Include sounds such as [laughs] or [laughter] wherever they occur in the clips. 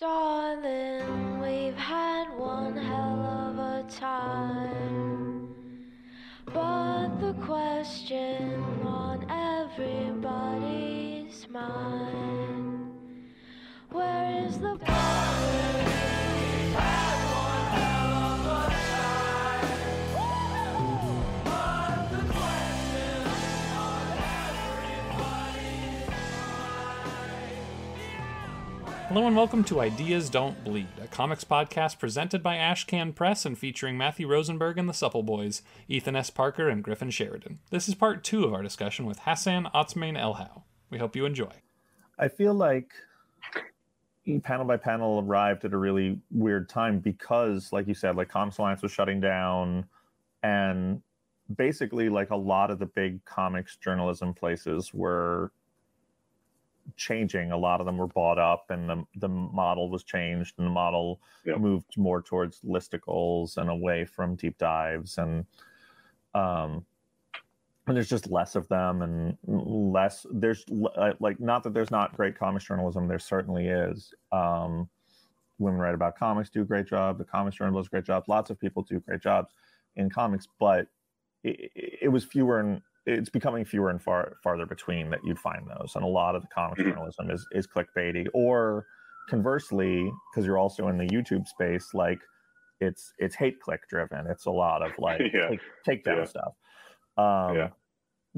Darling, we've had one hell of a time. But the question on everybody's mind Where is the Hello and welcome to Ideas Don't Bleed, a comics podcast presented by Ashcan Press and featuring Matthew Rosenberg and the Supple Boiz, Ethan S. Parker, and Griffin Sheridan. This is part two of our discussion with Hassan Otsmane Elhaou. We hope you enjoy. I feel like panel by panel arrived at a really weird time because, like you said, like Comics Alliance was shutting down, and basically, like a lot of the big comics journalism places were changing. A lot of them were bought up, and the the model was changed, and the model Yep. moved more towards listicles and away from deep dives, and um, and there's just less of them, and less. There's uh, like not that there's not great comics journalism. There certainly is. Um, women write about comics do a great job. The comics journal does a great job. Lots of people do great jobs in comics, but it, it it was fewer and it's becoming fewer and far farther between that you'd find those. And a lot of the comics Mhm. journalism is is clickbaity, or conversely, because you're also in the YouTube space, like it's it's hate click driven. It's a lot of [laughs] like Yeah. take, takedown Yeah. stuff. Um, Yeah.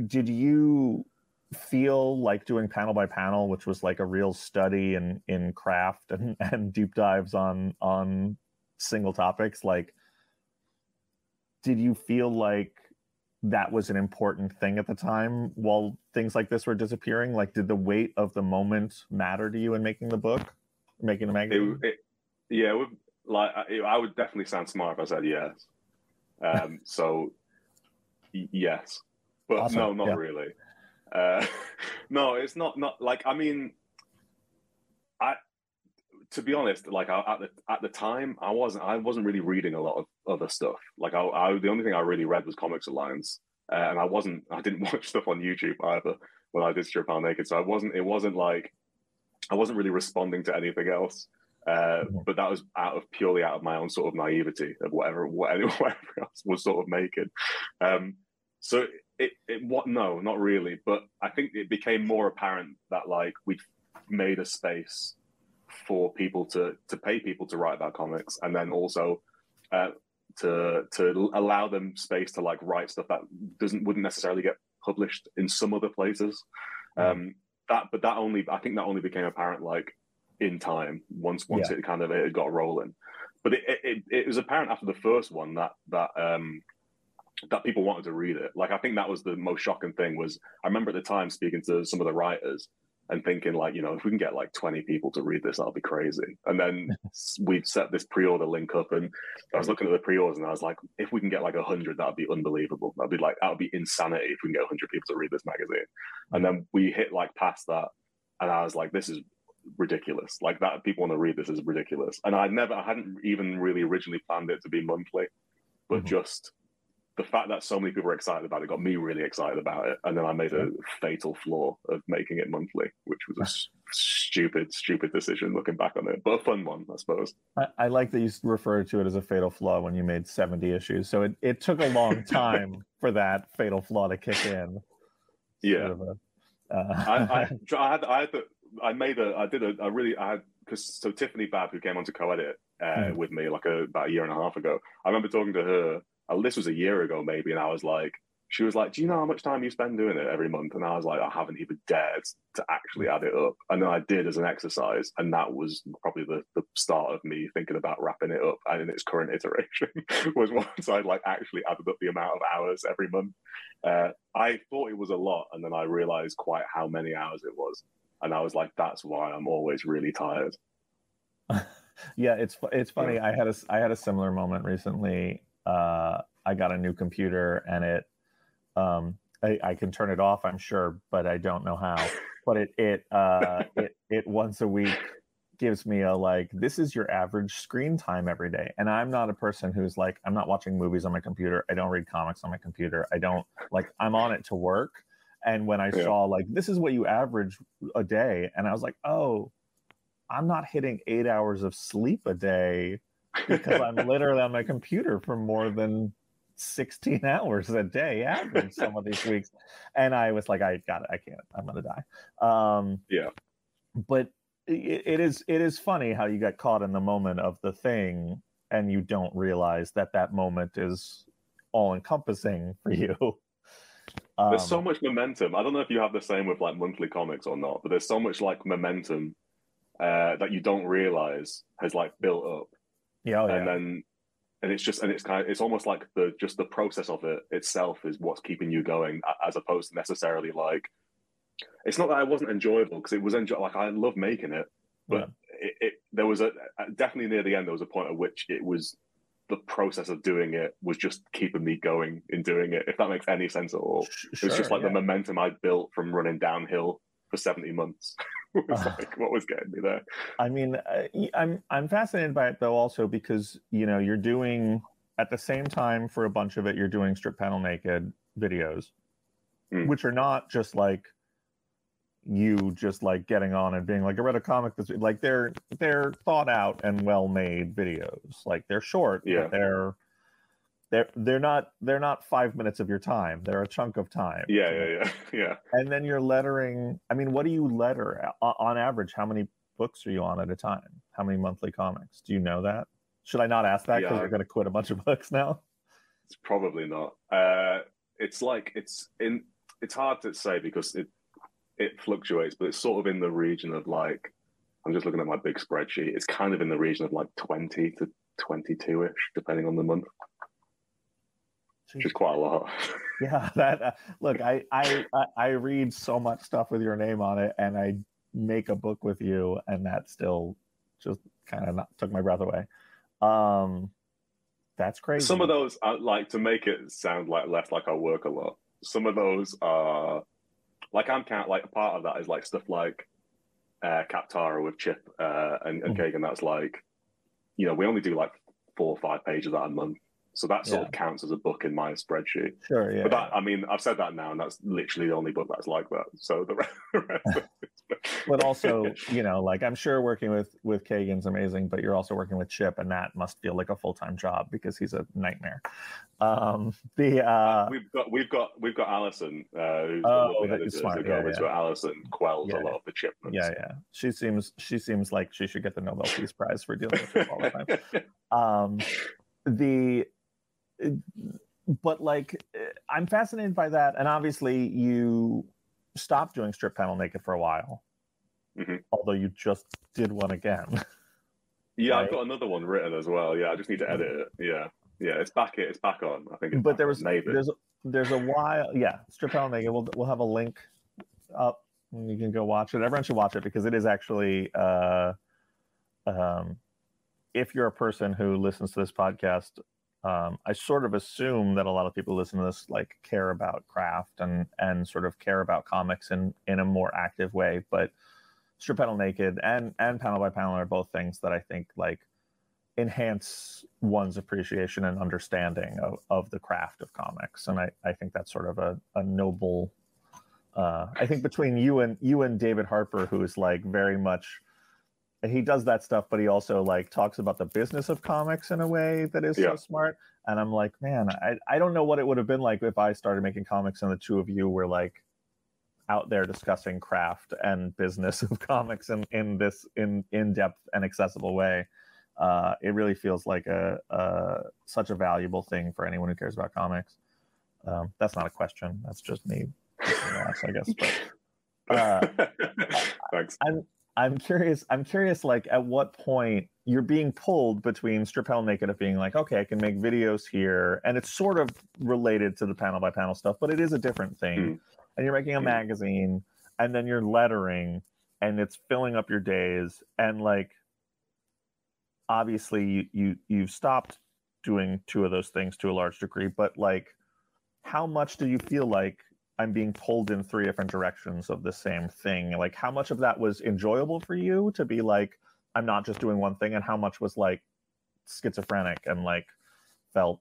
Did you feel like doing panel by panel, which was like a real study in in craft [laughs] and, and deep dives on on single topics? Like, did you feel like that was an important thing at the time while things like this were disappearing? Like, did the weight of the moment matter to you in making the book, making the magazine? It, it, yeah, it would, like I, I would definitely sound smart if I said yes. Um, [laughs] so y- yes, but Awesome, no, not yeah. really. Uh, [laughs] no, it's not. Not like I mean, I to be honest, like I, at the at the time, I wasn't I wasn't really reading a lot of other stuff. Like I, I the only thing I really read was Comics Alliance, uh, and I wasn't I didn't [laughs] watch stuff on YouTube either when I did Strip Panel Naked. So I wasn't. It wasn't like I wasn't really responding to anything else. Uh, Mhm. but that was out of purely out of my own sort of naivety of whatever [laughs] whatever, whatever else was sort of making. Um, so it, it what no, not really. But I think it became more apparent that like we'd made a space for people to to pay people to write about comics, and then also uh, to to allow them space to like write stuff that doesn't wouldn't necessarily get published in some other places. Um, that but that only I think that only became apparent like in time once once Yeah. it kind of it got rolling. But it, it, it, it was apparent after the first one that that um that people wanted to read it. Like I think that was the most shocking thing was I remember at the time speaking to some of the writers and thinking like, you know, if we can get like 20 people to read this, that'll be crazy. And then [laughs] we'd set this pre-order link up and I was looking at the pre-orders and I was like, if we can get like 100, that'd be unbelievable. That'd be like, that would be insanity if we can get 100 people to read this magazine. And then we hit like past that and I was like, this is ridiculous. Like that, people want to read this is ridiculous. And I never, I hadn't even really originally planned it to be monthly, but Mhm. just the fact that so many people were excited about it got me really excited about it. And then I made a fatal flaw of making it monthly, which was a stupid, stupid decision looking back on it, but a fun one, I suppose. I, I like that you referred to it as a fatal flaw when you made 70 issues. So it, it took a long [laughs] time for that fatal flaw to kick in. Yeah. Sort of a, uh, I, I, [laughs] I had, I had, the, I made a, I did a, a really, I had, because so Tiffany Babb, who came on to co-edit uh, Mm. with me like a, about a year and a half ago, I remember talking to her. Uh, this was a year ago, maybe, and I was like, she was like, "Do you know how much time you spend doing it every month?" And I was like, "I haven't even dared to actually add it up." And then I did as an exercise, and that was probably the, the start of me thinking about wrapping it up. And in its current iteration, [laughs] was once I'd like actually added up the amount of hours every month. Uh, I thought it was a lot, and then I realized quite how many hours it was, and I was like, "That's why I'm always really tired." [laughs] yeah, it's it's funny. I had a I had a similar moment recently. Uh, I got a new computer and it um, I, I can turn it off, I'm sure, but I don't know how. But it it uh, [laughs] it it once a week gives me a like this is your average screen time every day and i'm not a person who's like i'm not watching movies on my computer i don't read comics on my computer i don't like i'm on it to work and when i Yeah. saw like this is what you average a day and i was like oh I'm not hitting eight hours of sleep a day because I'm [laughs] literally on my computer for more than 16 hours a day average some of these weeks. And I was like, I got it. I can't. I'm gonna die. Um, Yeah. But it, it is it is funny how you get caught in the moment of the thing and you don't realize that that moment is all encompassing for you. Um, [laughs] There's so much momentum. I don't know if you have the same with like monthly comics or not, but there's so much like momentum uh, that you don't realize has like built up, yeah, oh, yeah. and then and it's just and it's kind of it's almost like the just the process of it itself is what's keeping you going, as opposed to necessarily like it's not that it wasn't enjoyable because it was enjoy like I love making it, but it, it there was a definitely near the end there was a point at which it was the process of doing it was just keeping me going in doing it. If that makes any sense at all. Sh- It was just like yeah. the momentum I built from running downhill for 70 months. [laughs] was Ah. like what was getting me there. I mean, uh, I'm I'm fascinated by it though, also because you know you're doing at the same time for a bunch of it, you're doing strip panel naked videos, Mm. which are not just like you just like getting on and being like I read a comic this like they're they're thought out and well made videos. Like they're short, Yeah. but they're they're they're not they're not five minutes of your time. They're a chunk of time. Yeah, yeah, yeah, [laughs] yeah. And then you're lettering. I mean, what do you letter on average? How many books are you on at a time? How many monthly comics? Do you know that? Should I not ask that because Yeah. you're going to quit a bunch of [laughs] books now? It's probably not. Uh, it's like it's in. It's hard to say because it it fluctuates, but it's sort of in the region of like. I'm just looking at my big spreadsheet. It's kind of in the region of like 20 to 22 ish, depending on the month, which is quite a lot. Yeah, [laughs] that. Uh, look, I, I I I read so much stuff with your name on it, and I make a book with you, and that still just kind of took my breath away. Um, that's crazy. Some of those, are, like to make it sound like less like I work a lot. Some of those are like I'm count like a part of that is like stuff like uh, Kaptara with Chip uh, and, and Mhm. Kagan. That's like you know we only do like four or five pages that a month, so that sort Yeah. of counts as a book in my spreadsheet. Sure, yeah. But that I mean I've said that now, and that's literally the only book that's like that. So the rest, [laughs] the rest of it's- [laughs] but also [laughs] you know like i'm sure working with with kagan's amazing but you're also working with chip and that must feel like a full-time job because he's a nightmare um the uh we've got we've got we've got Allison, uh, who's Oh, the that- editor, smart, who yeah, yeah. Alison quells Yeah, a lot of the chipments. yeah yeah she seems she seems like she should get the nobel peace prize for dealing with it all the time um the but like i'm fascinated by that and obviously you stopped doing strip panel naked for a while Mhm. although you just did one again Yeah, Right. I've got another one written as well. Yeah, I just need to edit it. Yeah, yeah, it's back. It's back on. I think. It's but there was maybe. there's there's a while yeah strip panel naked we'll, we'll have a link up and you can go watch it everyone should watch it because it is actually uh um if you're a person who listens to this podcast um i sort of assume that a lot of people listen to this like care about craft and and sort of care about comics in in a more active way but strip panel naked and and panel by panel are both things that i think like enhance one's appreciation and understanding of, of the craft of comics and i, I think that's sort of a, a noble uh, i think between you and you and david harper who's like very much he does that stuff but he also like talks about the business of comics in a way that is Yeah. so smart and i'm like man I, I don't know what it would have been like if i started making comics and the two of you were like out there discussing craft and business [laughs] of comics in, in this in in-depth and accessible way uh, it really feels like a, a such a valuable thing for anyone who cares about comics. Um, that's not a question. That's just me. [laughs] I guess. But [laughs] uh, Thanks. I'm curious. I'm curious. Like, at what point you're being pulled between strip panel naked of being like, okay, I can make videos here, and it's sort of related to the panel by panel stuff, but it is a different thing. Mm. And you're making a Mm. magazine, and then you're lettering, and it's filling up your days, and like, obviously, you you you've stopped doing two of those things to a large degree, but like, how much do you feel like I'm being pulled in three different directions of the same thing. Like, how much of that was enjoyable for you to be like, I'm not just doing one thing, and how much was like schizophrenic and like felt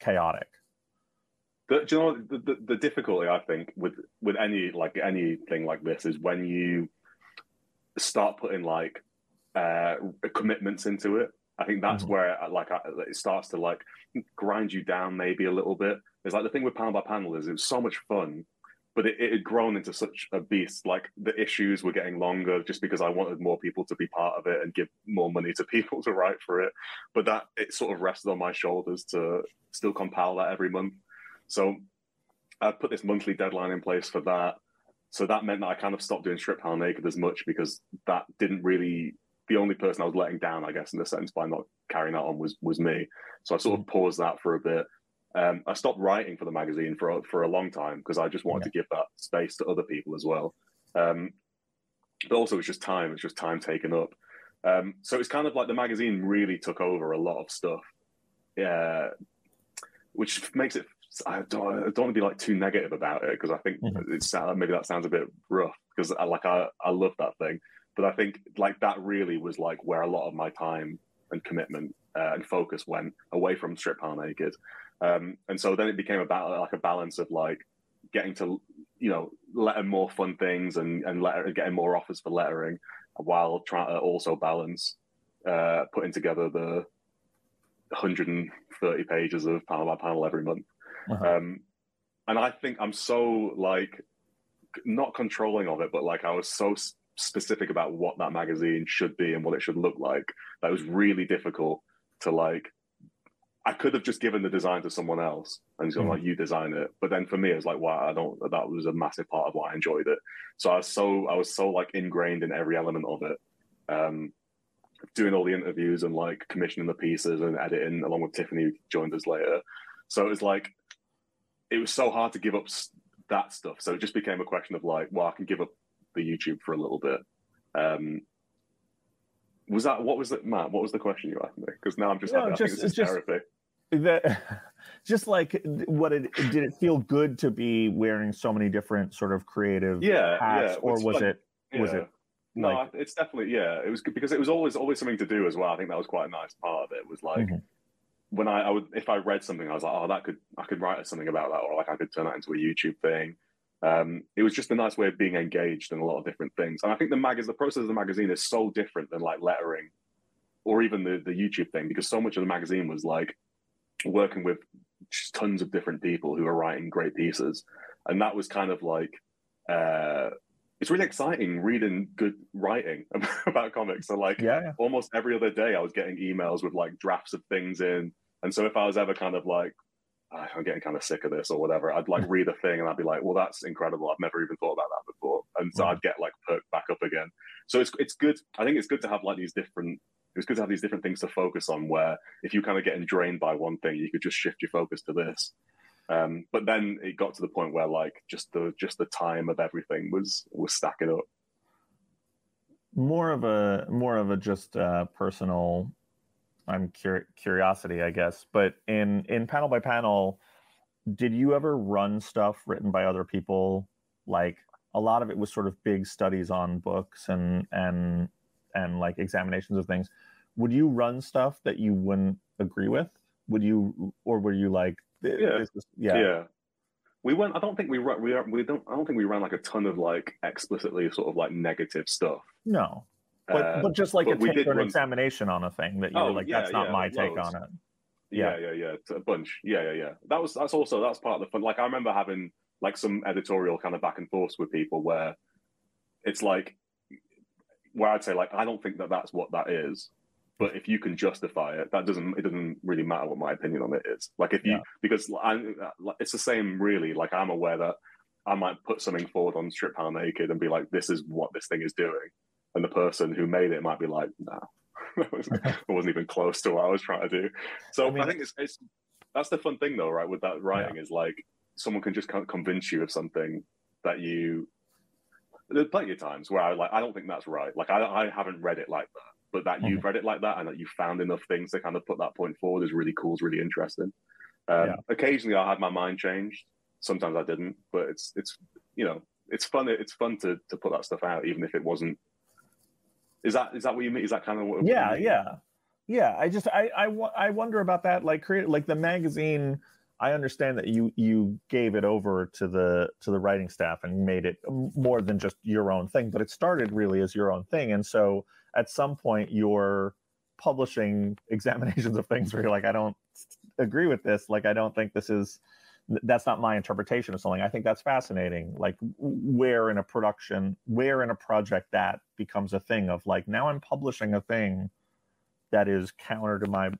chaotic? The, do you know the, the, the difficulty I think with with any like anything like this is when you start putting like uh, commitments into it. I think that's Mhm. where like I, it starts to like grind you down maybe a little bit. It's like the thing with panel by panel is it was so much fun, but it, it had grown into such a beast. Like the issues were getting longer just because I wanted more people to be part of it and give more money to [laughs] people to write for it. But that it sort of rested on my shoulders to still compile that every month. So I put this monthly deadline in place for that. So that meant that I kind of stopped doing strip panel naked as much because that didn't really the only person I was letting down, I guess, in the sense, by not carrying that on was was me. So I sort of paused that for a bit. Um, I stopped writing for the magazine for a, for a long time because I just wanted to give that space to other people as well. Um, but also, it's just time. It's just time taken up. Um, so it's kind of like the magazine really took over a lot of stuff. Yeah, which makes it. I don't, I don't want to be like too negative about it because I think Mhm. it's maybe that sounds a bit rough because I like I I love that thing, but I think like that really was like where a lot of my time and commitment uh, and focus went away from strip panel naked, um, and so then it became about like a balance of like getting to you know letter more fun things and and letter getting more offers for lettering while trying to also balance uh, putting together the 130 pages of panel by panel every month. Uh-huh. Um, and I think I'm so like not controlling of it, but like I was so specific about what that magazine should be and what it should look like. That was really difficult to like. I could have just given the design to someone else and gone Mhm. like, "You design it." But then for me, it was like, "Wow, I don't." That was a massive part of why I enjoyed it. So I was so I was so like ingrained in every element of it. Um, doing all the interviews and like commissioning the pieces and editing along with Tiffany who joined us later. So it was like it was so hard to give up that stuff. So it just became a question of like, well, I can give up the YouTube for a little bit. Um, was that what was it, Matt? What was the question you asked me? Because now I'm just No, I just- think this is just- therapy. that [laughs] just like what it did it feel good to be wearing so many different sort of creative Yeah, hats yeah, or it's was fun. it was it No, like- it's definitely yeah. It was good because it was always always something to do as well. I think that was quite a nice part of it. Was like Mhm. when I, I would if I read something, I was like, oh, that could I could write something about that, or like I could turn that into a YouTube thing. Um, it was just a nice way of being engaged in a lot of different things. And I think the mag the process of the magazine is so different than like lettering or even the the YouTube thing because so much of the magazine was like working with just tons of different people who are writing great pieces, and that was kind of like. Uh, it's really exciting reading good writing [laughs] about comics. So like yeah, almost every other day I was getting emails with like drafts of things in. And so if I was ever kind of like, "Ah, I'm getting kind of sick of this or whatever, I'd like read a thing and I'd be like, well, that's incredible. I've never even thought about that before. And so I'd get like perked back up again. So it's it's good. I think it's good to have like these different. It was good to have these different things to focus on. Where if you kind of getting drained by one thing, you could just shift your focus to this. Um, but then it got to the point where like just the just the time of everything was was stacking up. more of a more of a just uh, personal i'm cur- curiosity i guess but in in panel by panel did you ever run stuff written by other people like a lot of it was sort of big studies on books and and and like examinations of things would you run stuff that you wouldn't agree with would you or were you like Yeah. is, yeah We went. I don't think we ran. We, we don't. I don't think we ran like a ton of like explicitly sort of like negative stuff. no but Uh, but just like but a take or an run- examination on a thing that you're Oh, like yeah, that's not yeah, my take loads. on it yeah, yeah, yeah, it's a bunch. Yeah, yeah, yeah. That was that's also that's part of the fun. Like I remember having like some editorial kind of back and forth with people where it's like where I'd say like I don't think that that's what that is. But if you can justify it, that doesn't it doesn't really matter what my opinion on it is. Like if you Yeah. because I, it's the same really. Like I'm aware that I might put something forward on Strip Panel Naked and be like, this is what this thing is doing, and the person who made it might be like, nah, [laughs] [laughs] it wasn't even close to what I was trying to do. So I I, think it's, it's that's the fun thing though, right? With that writing is like someone can just convince you of something that you. There's plenty of times where I like I don't think that's right. Like I I haven't read it like that, but that you've read it like that and that you found enough things to kind of put that point forward is really cool. Is really interesting. Um, Yeah. Occasionally, I had my mind changed. Sometimes I didn't, but it's it's you know it's fun. It's fun to to put that stuff out, even if it wasn't. Is that is that what you mean? Is that kind of what? yeah yeah yeah i just i i, I wonder about that like create like the magazine i understand that you you gave it over to the to the writing staff and made it more than just your own thing but it started really as your own thing and so at some point you're publishing [laughs] examinations of things where you're like, I don't agree with this. Like, I don't think this is that's not my interpretation of something. I think that's fascinating. Like where in a production, where in a project that becomes a thing of like now I'm publishing a thing that is counter to my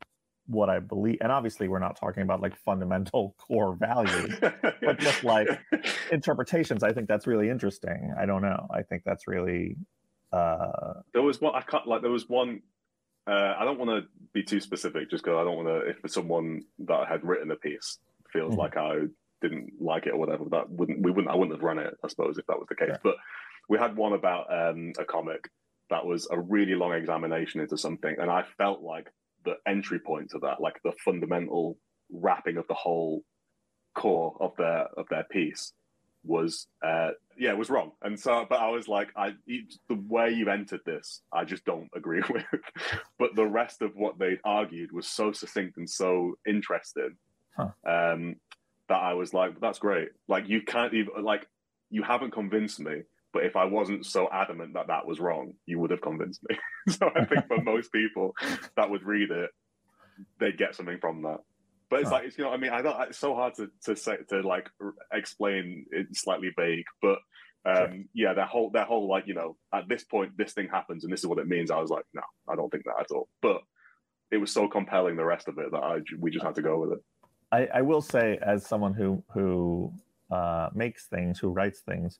what I believe. And obviously we're not talking about like fundamental [laughs] core values, but just like [laughs] interpretations. I think that's really interesting. I don't know. I think that's really uh there was one I can't like there was one uh, I don't want to be too specific just because I don't want to if someone that had written a piece feels Mhm. like I didn't like it or whatever. That wouldn't we wouldn't I wouldn't have run it, I suppose, if that was the case. Yeah. But we had one about um, a comic that was a really long examination into something, and I felt like the entry point to that, like the fundamental wrapping of the whole core of their of their piece was uh yeah it was wrong and so but i was like i the way you've entered this i just don't [laughs] agree with but the rest of what they'd argued was so succinct and so interesting Huh. um that i was like that's great like you can't even like you haven't convinced me but if i wasn't so adamant that that was wrong you would have convinced me [laughs] so i think for most people that would read it they'd get something from that but it's Huh. like it's, you know, I mean, I don't. It's so hard to to say to like explain. It's slightly vague, but um, Sure. yeah, that whole that whole like you know, at this point, this thing happens, and this is what it means. I was like, no, I don't think that at all. But it was so compelling, the rest of it, that I we just had to go with it. I, I will say, as someone who who uh, makes things, who writes things,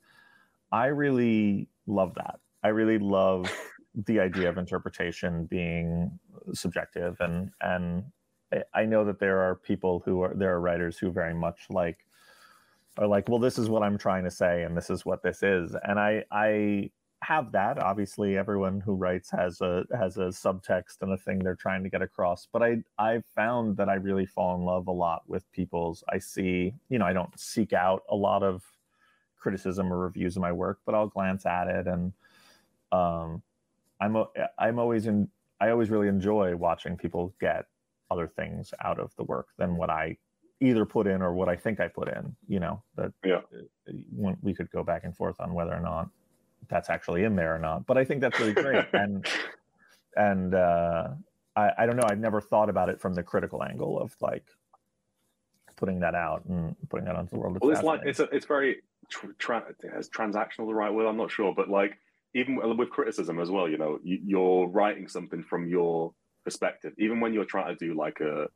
I really love that. I really love [laughs] the idea of interpretation being subjective, and and I- I know that there are people who are there are writers who very much like are like, well, this is what I'm trying to say, and this is what this is, and I I have that. Obviously, everyone who writes has a has a subtext and a thing they're trying to get across. But I I've found that I really fall in love a lot with people's. I see, you know, I don't seek out a lot of criticism or reviews of my work, but I'll glance at it, and um, I'm I'm always in. I always really enjoy watching people get other things out of the work than what I either put in or what I think I put in. You know that Yeah. we could go back and forth on whether or not that's actually in there or not. But I think that's really great. [laughs] and and uh, I, I don't know. I've never thought about it from the critical angle of like putting that out and putting that onto the world. Well, it's like it's a, it's very tr- tra- is transactional the right word? I'm not sure, but like even with- criticism as well, you know, you, you're writing something from your perspective. Even when you're trying to do like a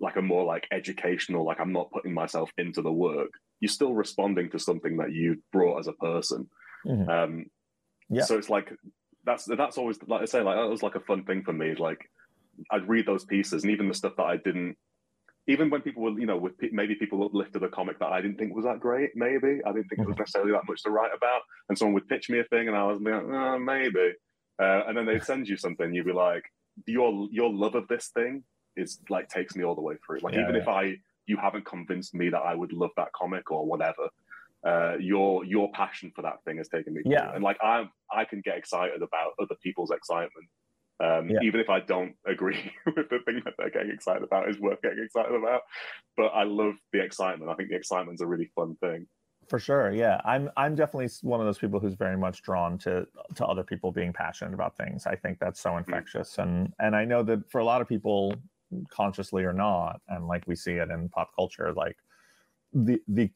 like a more like educational, like I'm not putting myself into the work. You're still responding to something that you brought as a person. Mhm. Um, Yeah. So it's like that's that's always like I say, like that was like a fun thing for me. Like I'd read those pieces, and even the stuff that I didn't even when people were, you know, with maybe people uplifted a comic that I didn't think was that great, maybe I didn't think it was necessarily that much to write about, and someone would pitch me a thing, and I was like, oh, maybe, uh, and then they'd send you something, you'd be like, your your love of this thing is like takes me all the way through. Like Yeah, even yeah. if I you haven't convinced me that I would love that comic or whatever, uh, your your passion for that thing has taken me. through. Yeah. and like I I can get excited about other people's excitement. Um, Yeah. Even if I don't agree [laughs] with the thing that they're getting excited about, is worth getting excited about. But I love the excitement. I think the excitement's a really fun thing. For sure, yeah. I'm I'm definitely one of those people who's very much drawn to to other people being passionate about things. I think that's so infectious, and and I know that for a lot of people, consciously or not, and like we see it in pop culture, like the the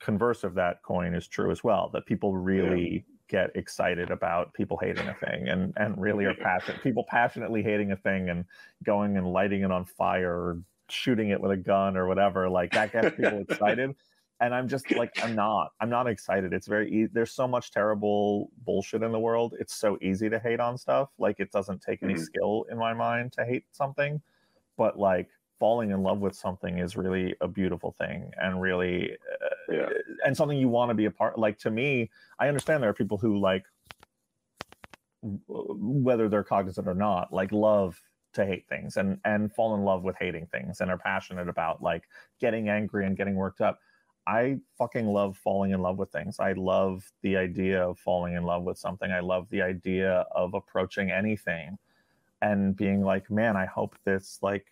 converse of that coin is true as well. That people really get excited about people hating a thing, and and really are [laughs] passionate. People passionately hating a thing and going and lighting it on fire, or shooting it with a gun or whatever. Like that gets people [laughs] excited and i'm just like i'm not i'm not excited it's very e- there's so much terrible bullshit in the world it's so easy to hate on stuff like it doesn't take any Mhm. skill in my mind to hate something but like falling in love with something is really a beautiful thing and really uh, Yeah. and something you want to be a part like to me i understand there are people who like whether they're cognizant or not like love to hate things and and fall in love with hating things and are passionate about like getting angry and getting worked up. I fucking love falling in love with things. I love the idea of falling in love with something. I love the idea of approaching anything and being like man i hope this like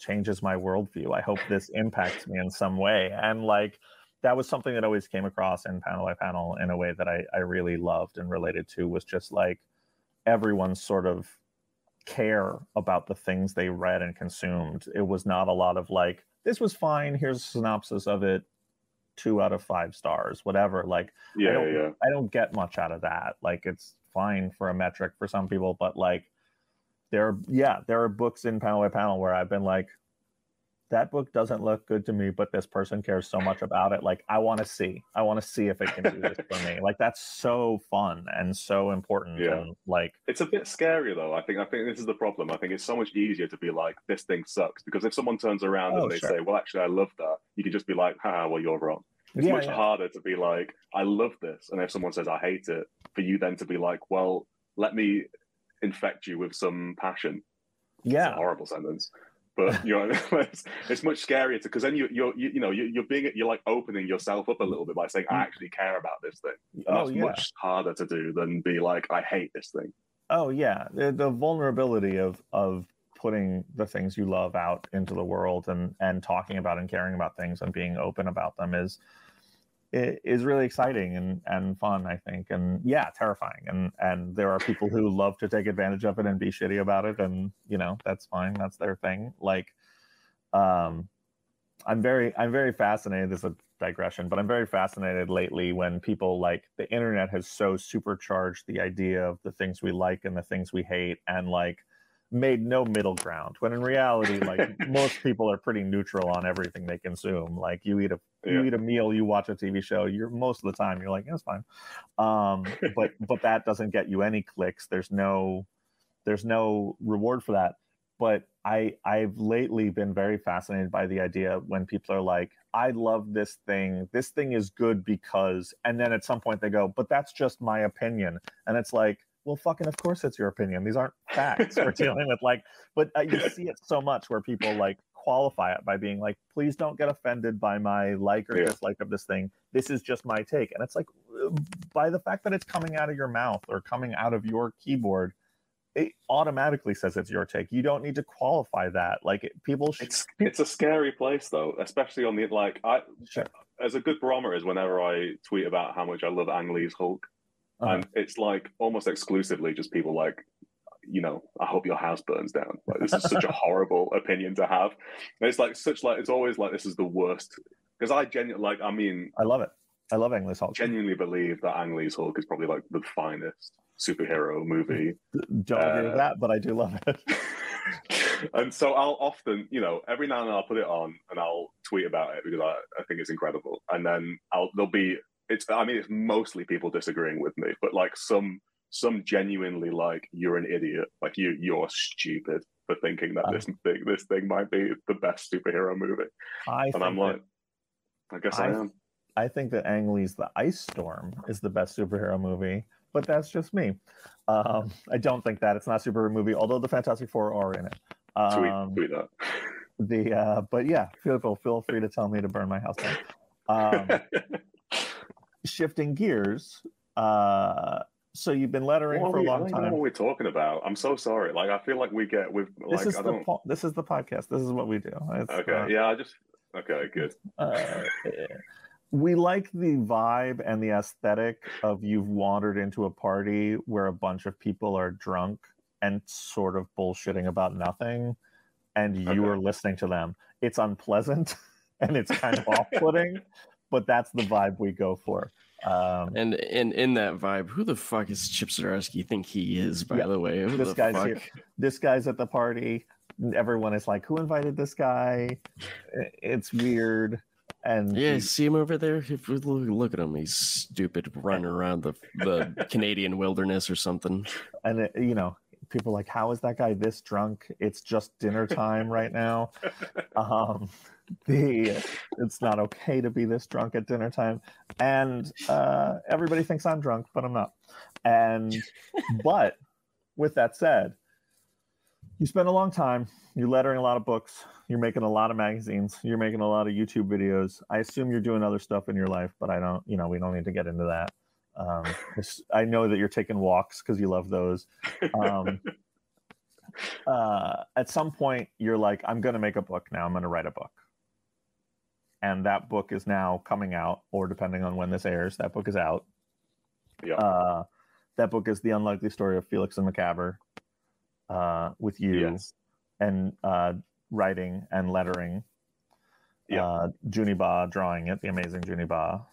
changes my worldview. I hope this impacts me in some way. And like that was something that always came across in panel by panel in a way that I, I really loved and related to was just like everyone's sort of care about the things they read and consumed. It was not a lot of like, this was fine. Here's a synopsis of it. Two out of five stars, whatever. Like, Yeah, don't- yeah. I don't get much out of that. Like it's fine for a metric for some people, but like there are yeah, there are books in panel by panel where I've been like, that book doesn't look good to me, but this person cares so much about it. Like I want to see. I want to see if it can do this for me. Like that's so fun and so important. Yeah. And like It's a bit scary though. I think I think this is the problem. I think it's so much easier to be like, this thing sucks. Because if someone turns around Oh, and they sure. say, Well, actually I love that, you can just be like, ha, well you're wrong. It's yeah, much yeah. harder to be like, I love this. And if someone says I hate it, for you then to be like, Well, let me infect you with some passion. It's a yeah. horrible sentence. But [laughs] you know, it's, it's much scarier because then you, you're you, you know you, you're being you're like opening yourself up a little bit by saying I mm. actually care about this thing. Oh that's yeah. much harder to do than be like I hate this thing. Oh yeah, the, the vulnerability of of putting the things you love out into the world and and talking about and caring about things and being open about them is is really exciting and and fun I think and yeah terrifying and and there are people who love to take advantage of it and be shitty about it and you know that's fine that's their thing like um I'm very I'm very fascinated. This is a digression, but I'm very fascinated lately when people like the internet has so supercharged the idea of the things we like and the things we hate and like made no middle ground. When in reality, like [laughs] most people are pretty neutral on everything they consume. Like you eat a you Yeah. eat a meal, you watch a TV show, you're most of the time you're like, yeah, it's fine. Um, [laughs] but but that doesn't get you any clicks. There's no there's no reward for that but I I've lately been very fascinated by the idea when people are like, I love this thing. This thing is good because, and then at some point they go, but that's just my opinion, and it's like, well, fucking, of course it's your opinion. These aren't facts we're [laughs] dealing with. Like, but uh, you see it so much where people like qualify it by being like, please don't get offended by my like or Yeah. dislike of this thing. This is just my take, and it's like, uh, by the fact that it's coming out of your mouth or coming out of your keyboard it automatically says it's your take. You don't need to qualify that. Like it, people, sh- It's it's a scary place though, especially on the like I Sure. as a good barometer is whenever I tweet about how much I love Ang Lee's Hulk, Uh-huh. and it's like almost exclusively just people like, you know, I hope your house burns down. Like this is such a [laughs] horrible opinion to have. And it's like such like it's always like this is the worst because I genuinely like I mean I love it. I love Ang Lee's Hulk. genuinely believe that Ang Lee's Hulk is probably like the finest superhero movie [laughs] Don't agree with uh, that, but I do love it. [laughs] and so I'll often, you know, every now and then I'll put it on and I'll tweet about it because I, I think it's incredible. And then I'll there'll be it's I mean it's mostly people disagreeing with me, but like some some genuinely like you're an idiot, like you you're stupid for thinking that this thing this thing might be the best superhero movie. I and I'm like, I guess I, I- am. I think that Ang Lee's The Ice Storm is the best superhero movie, but that's just me. Um, I don't think that it's not a superhero movie, although the Fantastic Four are in it. Tweet Um, tweet that. the uh, but yeah, feel feel free to tell me to burn my house down. [laughs] Um, shifting gears. Uh, so you've been lettering What for a we- I long don't know time. what we're talking about. I'm so sorry. Like I feel like we get with like this is I the don't. po- this is the podcast. This is what we do. It's, Okay, uh, yeah, I just okay, good. uh, we like the vibe and the aesthetic of you've wandered into a party where a bunch of people are drunk and sort of bullshitting about nothing, and you Okay. are listening to them. It's unpleasant [laughs] and it's kind of [laughs] off-putting, but that's the vibe we go for. Um, And in in that vibe, who the fuck is Chip Zdarsky think he is? By Yeah, the way, who this the guy's fuck? here. this guy's at the party. Everyone is like, "Who invited this guy?" It's weird, and Yeah, he's- see him over there. If we look, look at him, he's stupid, running around the the [laughs] Canadian wilderness or something. and it, you know people are like how is that guy this drunk it's just dinner time right now [laughs] um [laughs] the it's not okay to be this drunk at dinner time and uh everybody thinks i'm drunk but i'm not and [laughs] but with that said you spend a long time you're lettering a lot of books you're making a lot of magazines you're making a lot of youtube videos i assume you're doing other stuff in your life but i don't you know we don't need to get into that um, I know that you're taking walks because you love those. Um, [laughs] uh, at some point, you're like, I'm going to make a book now. I'm going to write a book. And that book is now coming out, or depending on when this airs, that book is out. Yeah. Uh, that book is the unlikely story of Felix and Macabber, uh, with you Yes. and uh, writing and lettering. Yeah. Uh, Junie Ba drawing it, the amazing Junie Ba.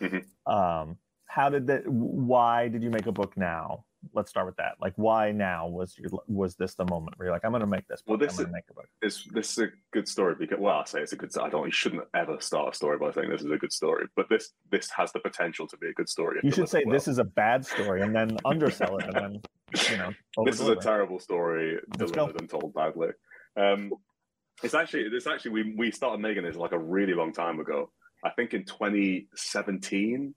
Mhm. Um, how did that? Why did you make a book now? Let's start with that. Like, why now was your was this the moment where you're like, I'm going to make this book. Well, this is- make a book. This this is a good story because well, I say it's a good. Story. I don't. You shouldn't ever start a story by saying this is a good story, but this this has the potential to be a good story. You should say well. this is a bad story and then undersell it and then you know. [laughs] this is a terrible story delivered and told badly. Um, it's actually it's actually we we started making this like a really long time ago. I think in 2017,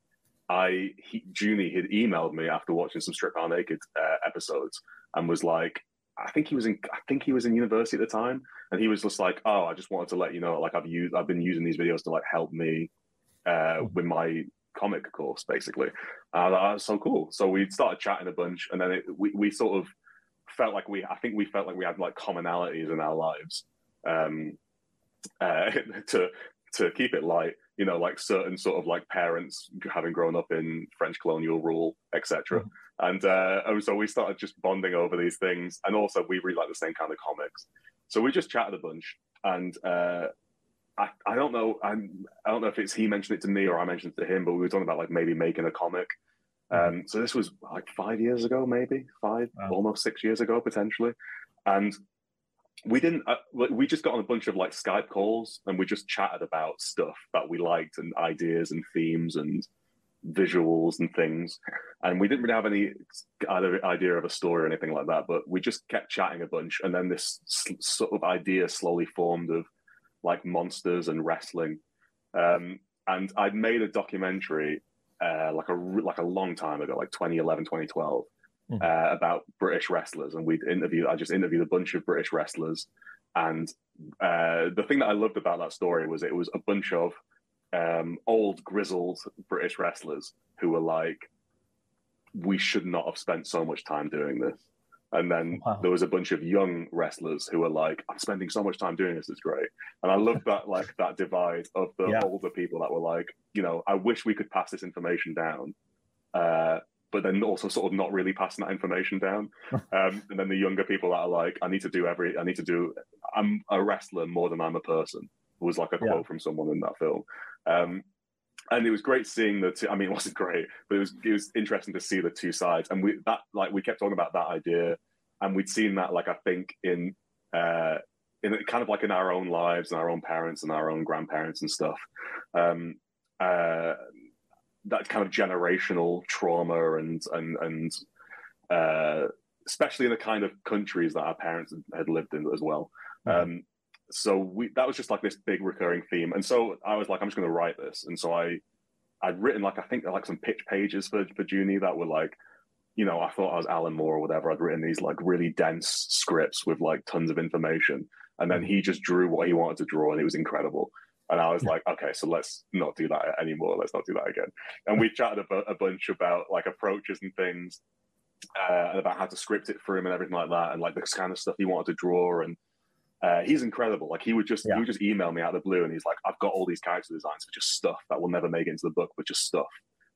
I he, Junie had emailed me after watching some Strip Panel Naked uh, episodes and was like, I think he was in I think he was in university at the time, and he was just like, oh, I just wanted to let you know, like I've used I've been using these videos to like help me uh, with my comic course, basically. And I was like, "Oh, that's so cool. So we started chatting a bunch, and then it, we we sort of felt like we I think we felt like we had like commonalities in our lives. Um, [laughs] uh, to to keep it light, you know, like certain sort of like parents having grown up in French colonial rule, etc. And uh, and so we started just bonding over these things, and also we really like the same kind of comics. So we just chatted a bunch, and uh, I I don't know I'm I don't know if it's he mentioned it to me or I mentioned it to him, but we were talking about like maybe making a comic. Um, so this was like five years ago, maybe five, Wow. almost six years ago potentially, and we didn't. Uh, we- just got on a bunch of like Skype calls and we just chatted about stuff that we liked and ideas and themes and visuals and things. And we didn't really have any idea of a story or anything like that, but we just kept chatting a bunch. And then this sort of idea slowly formed of like monsters and wrestling. Um, and I'd made a documentary uh, like a like a long time ago, like 2011, 2012, Mhm. uh, about British wrestlers, and we'd interviewed. I just interviewed a bunch of British wrestlers, and uh, the thing that I loved about that story was it was a bunch of um, old grizzled British wrestlers who were like, "We should not have spent so much time doing this." And then Wow. there was a bunch of young wrestlers who were like, "I'm spending so much time doing this; it's great." And I loved that, [laughs] like that divide of the Yeah. older people that were like, you know, I wish we could pass this information down, uh, but then also sort of not really passing that information down. [laughs] Um, and then the younger people that are like, I need to do every, I need to do, I'm a wrestler more than I'm a person. Was like a Yeah. quote from someone in that film. Um, and it was great seeing the two. I mean, it wasn't great, but it was it was interesting to see the two sides. And we that like we kept talking about that idea, and we'd seen that like I think in uh, in kind of like in our own lives and our own parents and our own grandparents and stuff. Um, uh, that kind of generational trauma and and and uh, especially in the kind of countries that our parents had lived in as well. Um, so we that was just like this big recurring theme, and so I was like, I'm just going to write this, and so I I'd written like I think like some pitch pages for for Junie that were like. You know, I thought I was Alan Moore or whatever. I'd written these like really dense scripts with like tons of information, and then he just drew what he wanted to draw, and it was incredible. And I was like, okay, so let's not do that anymore. Let's not do that again. And we chatted a, bu- a bunch about like approaches and things, uh, and about how to script it for him and everything like that, and like the kind of stuff he wanted to draw. And uh, he's incredible. Like he would just Yeah. he would just email me out of the blue, and he's like, I've got all these character designs for just stuff that will never make it into the book, but just stuff.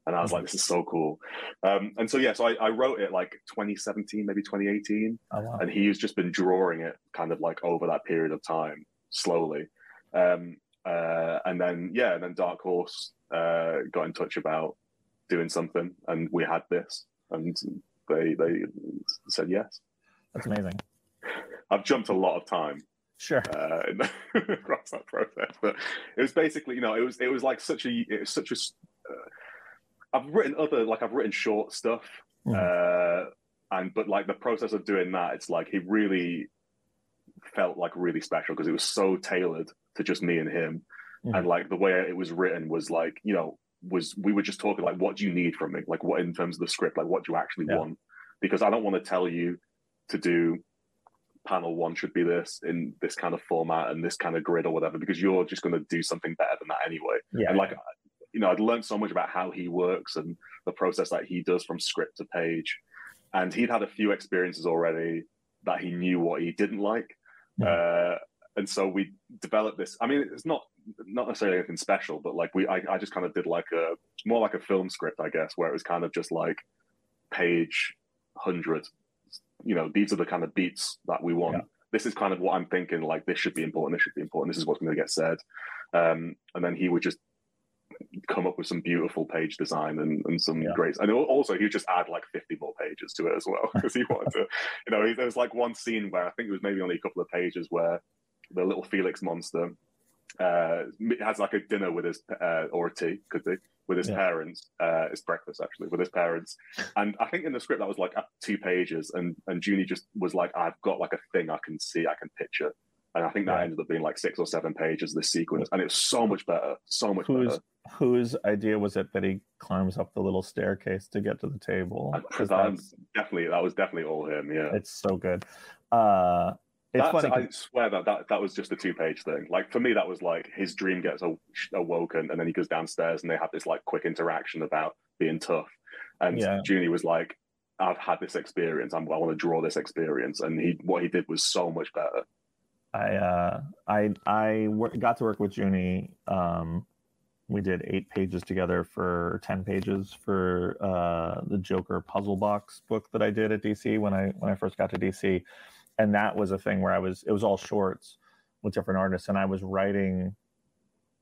And I was like, this is so cool. Um, and so yeah, so I, I wrote it like 2017, maybe 2018 Oh, wow. and he's just been drawing it kind of like over that period of time slowly um uh and then yeah and then dark horse uh got in touch about doing something and we had this and they they said yes That's amazing. [laughs] i've jumped a lot of time Sure. uh [laughs] across that process but it was basically you know it was it was like such a it was such a s- uh, i've written other like i've written short stuff uh and but like the process of doing that it's like he really felt like really special because it was so tailored to just me and him. Mhm. and like the way it was written was like you know was we were just talking like what do you need from me? Like what in terms of the script like what do you actually Yeah. want? Because i don't want to tell you to do panel one should be this in this kind of format and this kind of grid or whatever because you're just going to do something better than that anyway. Yeah. and like you know i'd learned so much about how he works and the process that he does from script to page. And he'd had a few experiences already that he knew what he didn't like. Uh, and so we developed this i mean it's not not necessarily anything special but like we i, I just kind of did like a more like a film script i guess where it was kind of just like page hundred. You know, these are the kind of beats that we want. Yeah. This is kind of what I'm thinking. Like this should be important. This should be important. This is what's going to get said. Um, and then he would just come up with some beautiful page design and, and some Yeah. great. And also, he would just add like 50 more pages to it as well because he wanted to. [laughs] You know, he, there was like one scene where I think it was maybe only a couple of pages where the little Felix monster uh, has like a dinner with his uh, or a tea could be with his Yeah. parents. Uh, it's breakfast actually with his parents, and I think in the script that was like two pages, and and Juni just was like, I've got like a thing I can see, I can picture. And I think that Right. ended up being like six or seven pages this sequence, and it was so much better, so much Who's better. whose idea was it that he climbs up the little staircase to get to the table? Because that that's- definitely that was definitely all him. Yeah, it's so good. Uh, it's That's- funny. I swear that, that that was just a two page thing. Like for me, that was like his dream gets aw- awoken, and then he goes downstairs, and they have this like quick interaction about being tough. And Yeah. Juni was like, "I've had this experience. I'm, I want to draw this experience." And he what he did was so much better. I uh, I I wor- got to work with Juni. Um, we did eight pages together for ten pages for uh, the Joker puzzle box book that I did at DC when I when I first got to DC, and that was a thing where I was it was all shorts with different artists, and I was writing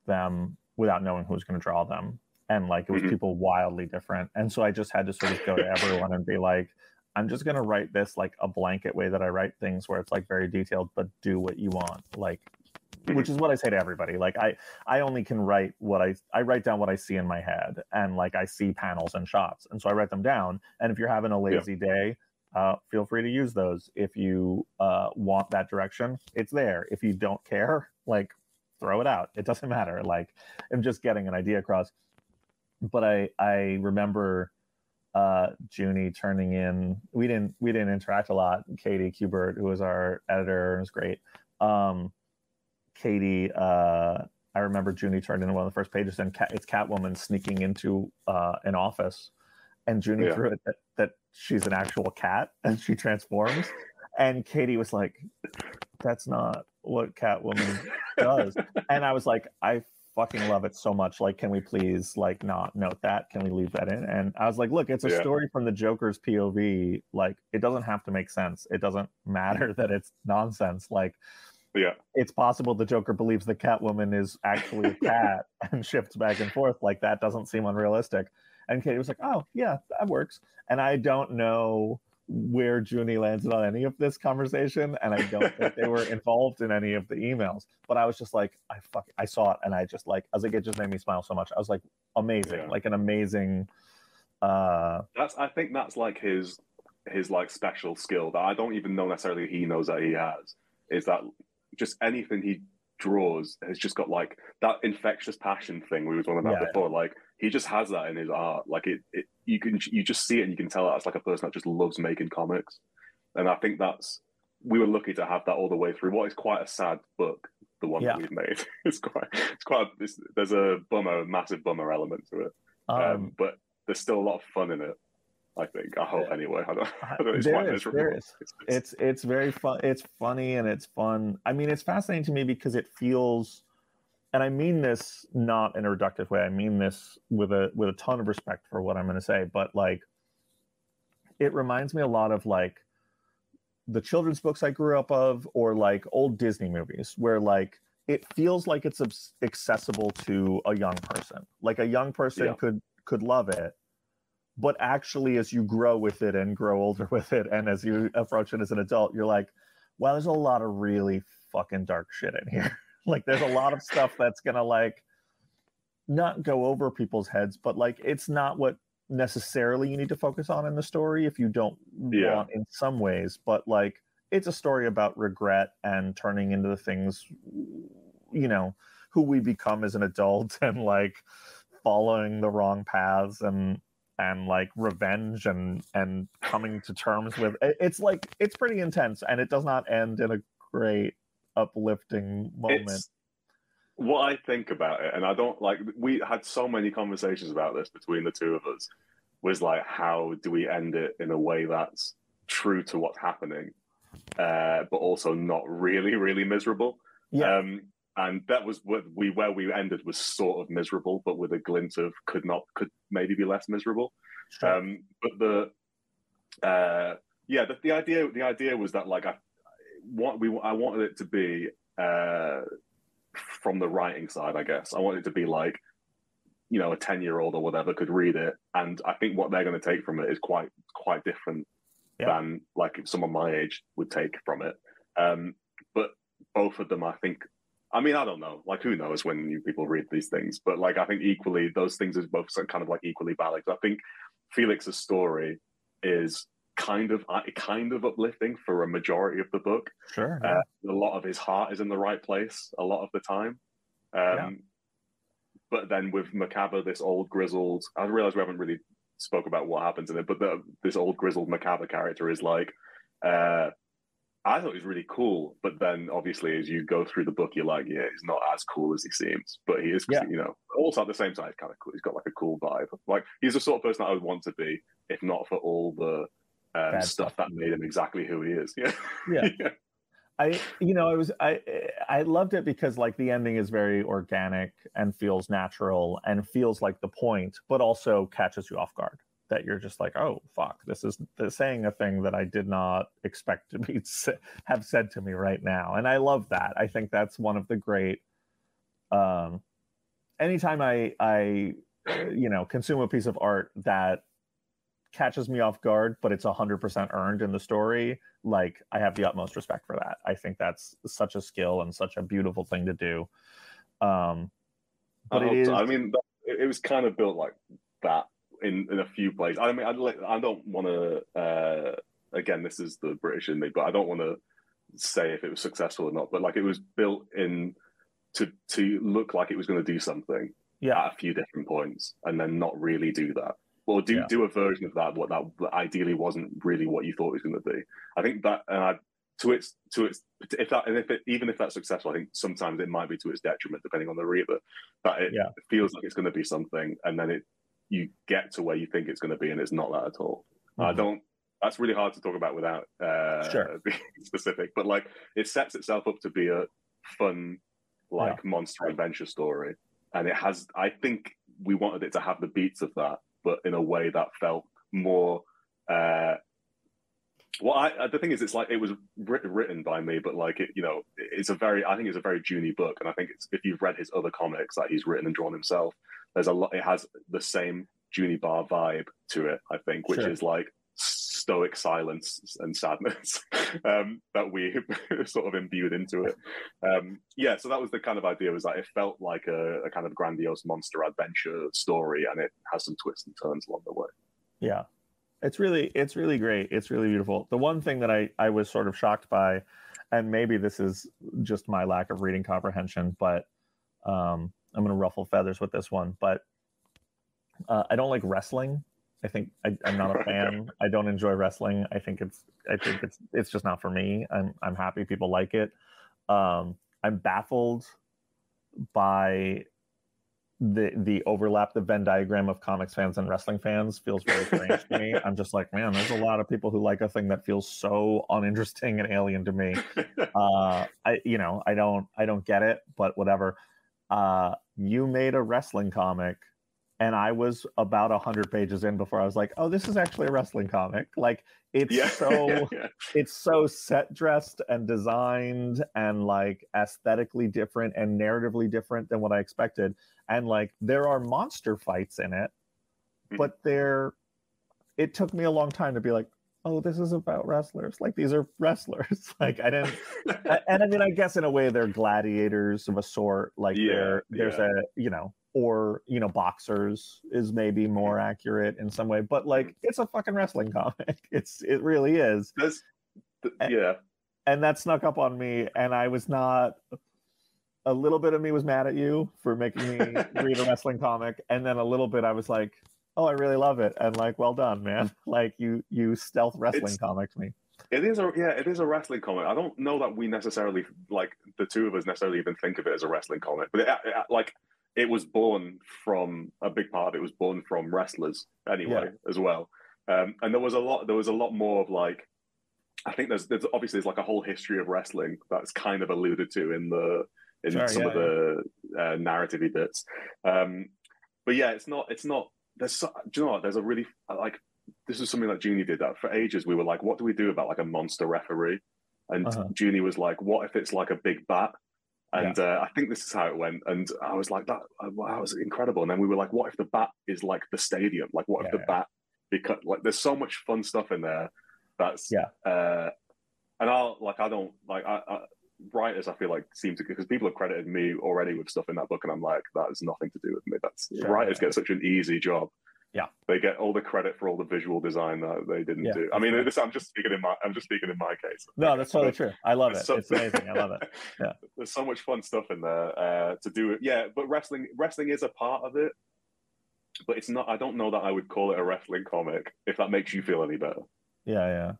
them without knowing who was going to draw them, and like it was Mhm. people wildly different, and so I just had to sort of go to everyone and be like. I'm just gonna write this like a blanket way that I write things where it's like very detailed, but do what you want. Like which is what I say to everybody. Like I I only can write what I I write down what I see in my head and like I see panels and shots. And so I write them down. And if you're having a lazy day, uh, feel free to use those. If you uh, want that direction, it's there. If you don't care, like throw it out. It doesn't [laughs] matter. Like I'm just getting an idea across. But I I remember uh Juni turning in we didn't we didn't interact a lot. Katie Kubert, who was our editor, was great. Um Katie uh I remember Juni turned in one of the first pages and Cat, it's Catwoman sneaking into uh an office and Juni Yeah. threw it that, that she's an actual cat [laughs] and she transforms. And Katie was like that's not what Catwoman [laughs] does. And I was like I fucking love it so much. Like can we please like not note that? Can we leave that in? And i was like look it's a Yeah. story from the joker's pov like it doesn't have to make sense. It doesn't matter that it's nonsense. Like Yeah, it's possible the joker believes the catwoman is actually a [laughs] cat and shifts back and forth. Like that doesn't seem unrealistic and katie was like oh yeah that works and i don't know where Juni landed on any of this conversation, and I don't think they were [laughs] involved in any of the emails. But I was just like, I fuck, I saw it, and I just like, I was like, it just made me smile so much. I was like, amazing, Yeah. like an amazing. uh that's I think that's like his his like special skill that I don't even know necessarily he knows that he has. Is that just anything he draws has just got like that infectious passion thing we were talking about Yeah. before. Like he just has that in his art. Like it, it you can you just see it and you can tell that it's like a person that just loves making comics. And I think that's we were lucky to have that all the way through. What is quite a sad book, the one Yeah. that we've made. [laughs] It's quite it's quite a, it's, there's a bummer, a massive bummer element to it. Um, um, but there's still a lot of fun in it. I think. I hope anyway. [laughs] I don't, I don't know. It's There quite is, there is. It's, it's it's very fun it's funny and it's fun i mean it's fascinating to me because it feels and i mean this not in a reductive way. I mean this with a with a ton of respect for what i'm going to say but like it reminds me a lot of like the children's books i grew up of or like old disney movies where like it feels like it's accessible to a young person. Like a young person Yeah. could could love it but actually as you grow with it and grow older [laughs] with it and as you approach it as an adult you're like wow there's a lot of really fucking dark shit in here like there's a lot of stuff that's gonna like not go over people's heads but like it's not what necessarily you need to focus on in the story if you don't Yeah. want in some ways but like it's a story about regret and turning into the things you know who we become as an adult [laughs] and like following the wrong paths and and like revenge and and coming to terms with it's like it's pretty intense and it does not end in a great uplifting moment it's what I think about it, and I don't like. We had so many conversations about this between the two of us. Was like, how do we end it in a way that's true to what's happening, uh, but also not really, really miserable? yeah Um, and that was what we where we ended was sort of miserable, but with a glint of could not could maybe be less miserable. sure. Um, but the uh, yeah, the, the idea the idea was that like I what we I wanted it to be uh, from the writing side, I guess. I wanted it to be like you know a ten year old or whatever could read it, and I think what they're going to take from it is quite quite different Yeah. than like if someone my age would take from it. Um, but both of them, I think. I mean, I don't know. Like, who knows when you people read these things? But like, I think equally, those things are both kind of like equally valid. I think Felix's story is kind of uh, kind of uplifting for a majority of the book. Sure. Uh, a lot of his heart is in the right place a lot of the time. Um, Yeah. But then with Macabber, this old grizzled, I realize we haven't really spoke about what happens in it, but the, this old grizzled Macabber character is like, uh, I thought he was really cool. But then obviously, as you go through the book, you're like, yeah, he's not as cool as he seems, but he is, Yeah. you know, also at the same time, he's kind of cool. He's got like a cool vibe. Like, he's the sort of person that I would want to be, if not for all the um, stuff stuff. that made him exactly who he is. [laughs] Yeah. [laughs] Yeah. I you know I was I I loved it because like the ending is very organic and feels natural and feels like the point, but also catches you off guard. That you're just like, oh fuck, this is the saying a thing that I did not expect to be [laughs] have said to me right now, and I love that. I think that's one of the great. Um, anytime I I uh, you know consume a piece of art that catches me off guard, but it's hundred percent earned in the story, like I have the utmost respect for that. I think that's such a skill and such a beautiful thing to do. Um, but I, it is. I mean, it, was kind of built like that in, in a few places. I mean, I'd I don't want to. Uh, again, this is the British in me, but I don't want to say if it was successful or not. But like, it was built in to to look like it was going to do something yeah, at a few different points, and then not really do that. Or do Yeah. do a version of that what that ideally wasn't really what you thought it was going to be. I think that uh, to its to its if that and if it, even if that's successful, I think sometimes it might be to its detriment depending on the reader. That it Yeah. feels like it's going to be something, and then it you get to where you think it's going to be, and it's not that at all. I Mhm. don't. That's really hard to talk about without uh, Sure. [laughs] being specific. But like, it sets itself up to be a fun, like monster adventure story, and it has. I think we wanted it to have the beats of that, but in a way that felt more. Uh, well, I, the thing is, it's like it was writ- written by me, but like it, you know, it's a very. I think it's a very Juni book, and I think it's if you've read his other comics that he's written and drawn himself, there's a lot. It has the same Juni Ba vibe to it, I think, which Sure. is like stoic silence and sadness [laughs] um, that we [laughs] sort of imbued into it. Um, yeah, so that was the kind of idea. Was that it felt like a, a kind of grandiose monster adventure story, and it has some twists and turns along the way. yeah. It's really, it's really great. It's really beautiful. The one thing that I I was sort of shocked by, and maybe this is just my lack of reading comprehension, but um, I'm going to ruffle feathers with this one. But uh, I don't like wrestling. I think I, I'm not a [laughs] fan. I don't enjoy wrestling. I think it's I think it's it's just not for me. I'm I'm happy people like it. Um, I'm baffled by the the overlap, the Venn diagram of comics fans and wrestling fans feels very strange to me. I'm just like, man, there's a lot of people who like a thing that feels so uninteresting and alien to me [laughs] uh i you know i don't i don't get it but whatever uh you made a wrestling comic and i was about a 100 pages in before i was like oh this is actually a wrestling comic like it's yeah, [laughs] so yeah. it's so set dressed and designed and like aesthetically different and narratively different than what i expected and like there are monster fights in it Mhm. but they're it took me a long time to be like oh this is about wrestlers like these are wrestlers [laughs] like i didn't [laughs] a- and I mean, I guess in a way they're gladiators of a sort. Like Yeah, there, there's yeah. a you know, or you know, boxers is maybe more accurate in some way. But like, it's a fucking wrestling [laughs] comic. It's it really is, th- Eh, yeah, and that snuck up on me, and I was not. A little bit of me was mad at you for making me read a wrestling comic, and then a little bit I was like, "Oh, I really love it," and like, "Well done, man!" [laughs] Like you, you stealth wrestling It's- comics me. It is a yeah, it is a wrestling comic. I don't know that we necessarily like the two of us necessarily even think of it as a wrestling comic, but it, it, like it was born from a big part of it was born from wrestlers anyway as well. Um, and there was a lot there was a lot more of like I think there's there's obviously there's like a whole history of wrestling that's kind of alluded to in the in Sure, some yeah, of the uh, narrative bits. Um, but yeah, it's not it's not there's so, do you know what? There's a really like this is something that Juni did that for ages. We were like, what do we do about like a monster referee? And Uh-huh. Juni was like, what if it's like a big bat? And uh, I think this is how it went. And I was like, that uh, wow, was incredible. And then we were like, what if the bat is like the stadium? Like, what if Yeah, the bat because like there's so much fun stuff in there. That's Yeah. Uh, and I'll like I don't like I, I writers I feel like seem to because people have credited me already with stuff in that book, and I'm like that has nothing to do with me. That's Sure, writers yeah. get such an easy job. Yeah. they get all the credit for all the visual design that they didn't Yeah, do. I mean, this I'm just speaking in my I'm just speaking in my case. No, that's totally true. I love it. So- It's amazing. I love it. [laughs] Yeah. There's so much fun stuff in there uh, to do it. Yeah, but wrestling wrestling is a part of it, but it's not. I don't know that I would call it a wrestling comic. If that makes you feel any better. Yeah, yeah.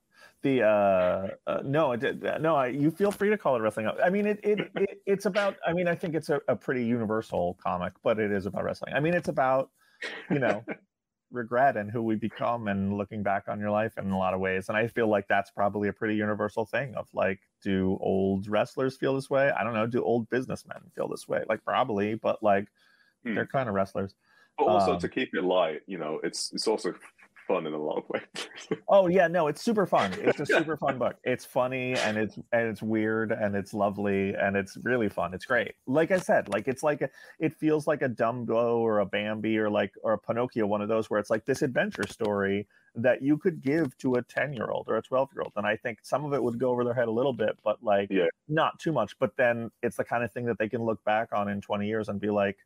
The uh, uh no, it no. I, you feel free to call it wrestling. I mean, it, it, it it's about. I mean, I think it's a, a pretty universal comic, but it is about wrestling. I mean, it's about you know regret and who we become and looking back on your life in a lot of ways. And I feel like that's probably a pretty universal thing. Of like, do old wrestlers feel this way? I don't know. Do old businessmen feel this way? Like, probably, but like, Hmm. they're kind of wrestlers. But also Um, to keep it light, you know, it's it's also fun in a lot of ways. [laughs] Oh yeah, no, it's super fun. It's a super fun book. It's funny and it's and it's weird and it's lovely and it's really fun. It's great. Like I said, like it's like a, it feels like a Dumbo or a Bambi or like or a Pinocchio, one of those where it's like this adventure story that you could give to a 10 year old or a 12 year old. And I think some of it would go over their head a little bit, but like Yeah. not too much. But then it's the kind of thing that they can look back on in 20 years and be like,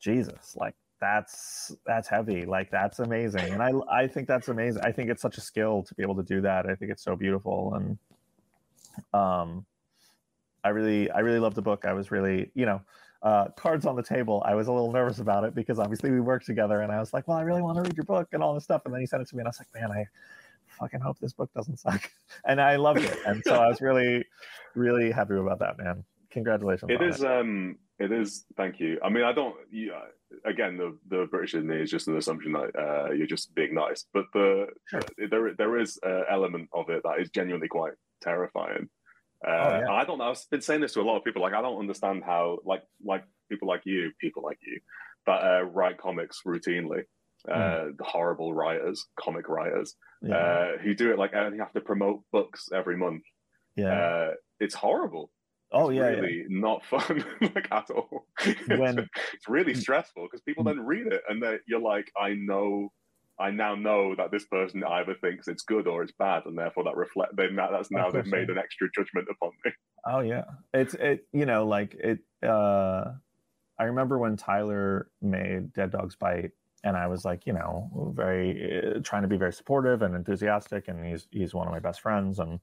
Jesus, like that's that's heavy like that's amazing and i i think that's amazing i think it's such a skill to be able to do that i think it's so beautiful and um i really i really loved the book i was really you know uh cards on the table i was a little nervous about it because obviously we worked together and i was like well i really want to read your book and all this stuff and then he sent it to me and i was like man i fucking hope this book doesn't suck [laughs] and i loved it and so i was really really happy about that man congratulations it. um it is Thank you. I mean, I don't. You, again, the the British in me is just an assumption that uh, you're just being nice, but the Sure. there there is an element of it that is genuinely quite terrifying. Uh, Oh, yeah. I don't know. I've been saying this to a lot of people. Like, I don't understand how like like people like you, people like you, that uh, write comics routinely. Uh, the horrible writers, comic writers, yeah uh, who do it like uh, you have to promote books every month. yeah Uh, it's horrible oh it's yeah, yeah. not fun [laughs] like at all. [laughs] When- it's really stressful because people then read it and they, you're like, I know, I now know that this person either thinks it's good or it's bad, and therefore that reflect. They now that's now they've made an extra judgment upon me. Oh yeah. It's it you know like it uh I remember when Tyler made Dead Dogs Bite and I was like, you know, very uh, trying to be very supportive and enthusiastic and he's he's one of my best friends and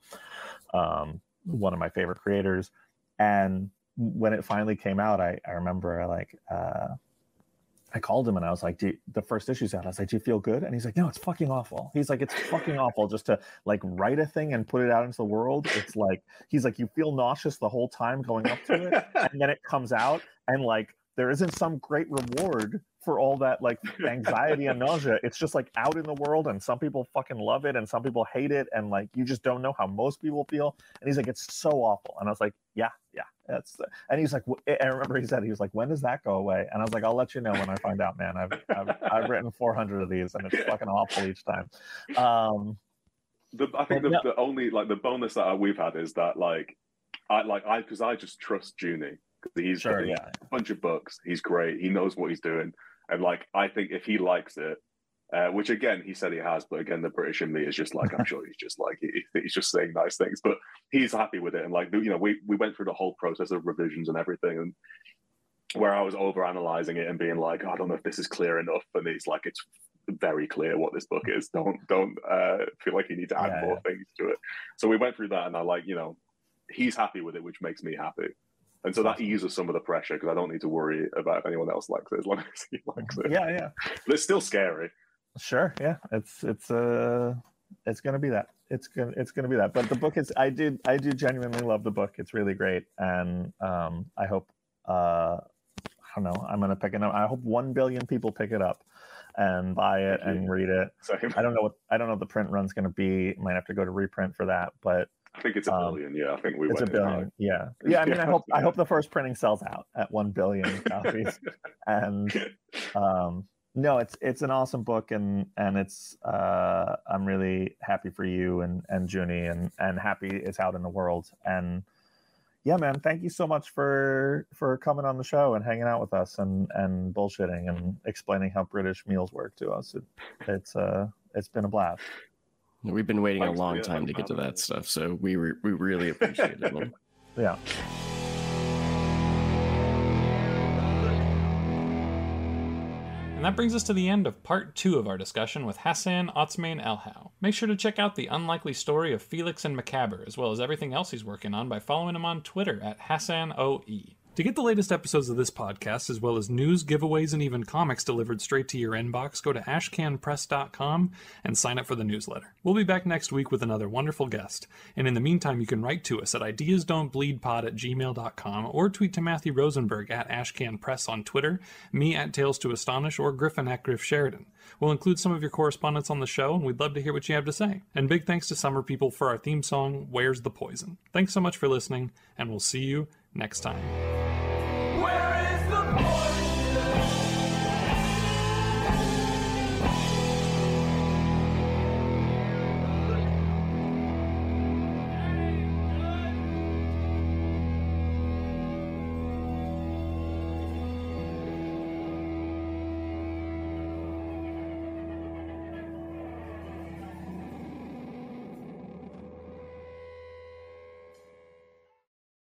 um one of my favorite creators and when it finally came out I I remember like uh I called him and I was like, Do you, the first issue's out. I was like, Do you feel good? And he's like, No, it's fucking awful. He's like, It's fucking awful just to like write a thing and put it out into the world. It's like, he's like, You feel nauseous the whole time going up to it. [laughs] And then it comes out and like, there isn't some great reward for all that like [laughs] anxiety and nausea. It's just like out in the world and some people fucking love it and some people hate it. And like, you just don't know how most people feel. And he's like, It's so awful. And I was like, Yeah, yeah. That's and he's like, "Wh- I remember he said he was like, when does that go away? And I was like, I'll let you know when I find out, man. I've I've, I've written 400 of these, and it's fucking awful each time. Um, The, I think the, no- the only like the bonus that we've had is that like I like I because I just trust Juni because he's sure, yeah, a bunch of books. He's great. He knows what he's doing, and like I think if he likes it, uh, which again he said he has, but again the British in me is just like I'm [laughs] sure he's just like he, he's just saying nice things, but he's happy with it. And like you know we we went through the whole process of revisions and everything, and where I was over analyzing it and being like "Oh, I don't know if this is clear enough, and he's like it's very clear what this book is. Don't don't uh, feel like you need to add Yeah, more things to it. So we went through that, and I like you know he's happy with it, which makes me happy. And so that eases some of the pressure because I don't need to worry about if anyone else likes it as long [laughs] as he likes it. yeah, yeah. But it's still scary. Sure, yeah. It's it's uh it's gonna be that. It's gonna it's gonna be that. But the book is I did I do genuinely love the book. It's really great, and um I hope uh I don't know I'm gonna pick it up. I hope one billion people pick it up and buy it and read it. Same. I don't know what I don't know what the print run's gonna be. Might have to go to reprint for that, but I think it's a Um, billion. Yeah, I think we it's a went in high. billion. Yeah, [laughs] yeah. I mean, I hope I hope the first printing sells out at one billion copies, [laughs] and um, no, it's it's an awesome book, and and it's uh, I'm really happy for you and and Juni, and and happy it's out in the world. And yeah, man, thank you so much for for coming on the show and hanging out with us and and bullshitting and explaining how British meals work to us. It, it's uh it's been a blast. We've been waiting Thanks, a long time to get to that stuff, so we re- we really appreciate it. [laughs] Yeah. And that brings us to the end of part two of our discussion with Hassan Otsmane-Elhaou. Make sure to check out the unlikely story of Felix and Macabber, as well as everything else he's working on by following him on Twitter at HassanOE. To get the latest episodes of this podcast, as well as news, giveaways, and even comics delivered straight to your inbox, go to ashcanpress.com and sign up for the newsletter. We'll be back next week with another wonderful guest. And in the meantime, you can write to us at ideasdon'tbleedpod at gmail.com or tweet to Matthew Rosenberg at ashcanpress on Twitter, me at Tales to Astonish, or Griffin at Griff Sheridan. We'll include some of your correspondence on the show, and we'd love to hear what you have to say. And big thanks to Summer People for our theme song, Where's the Poison? Thanks so much for listening, and we'll see you next time.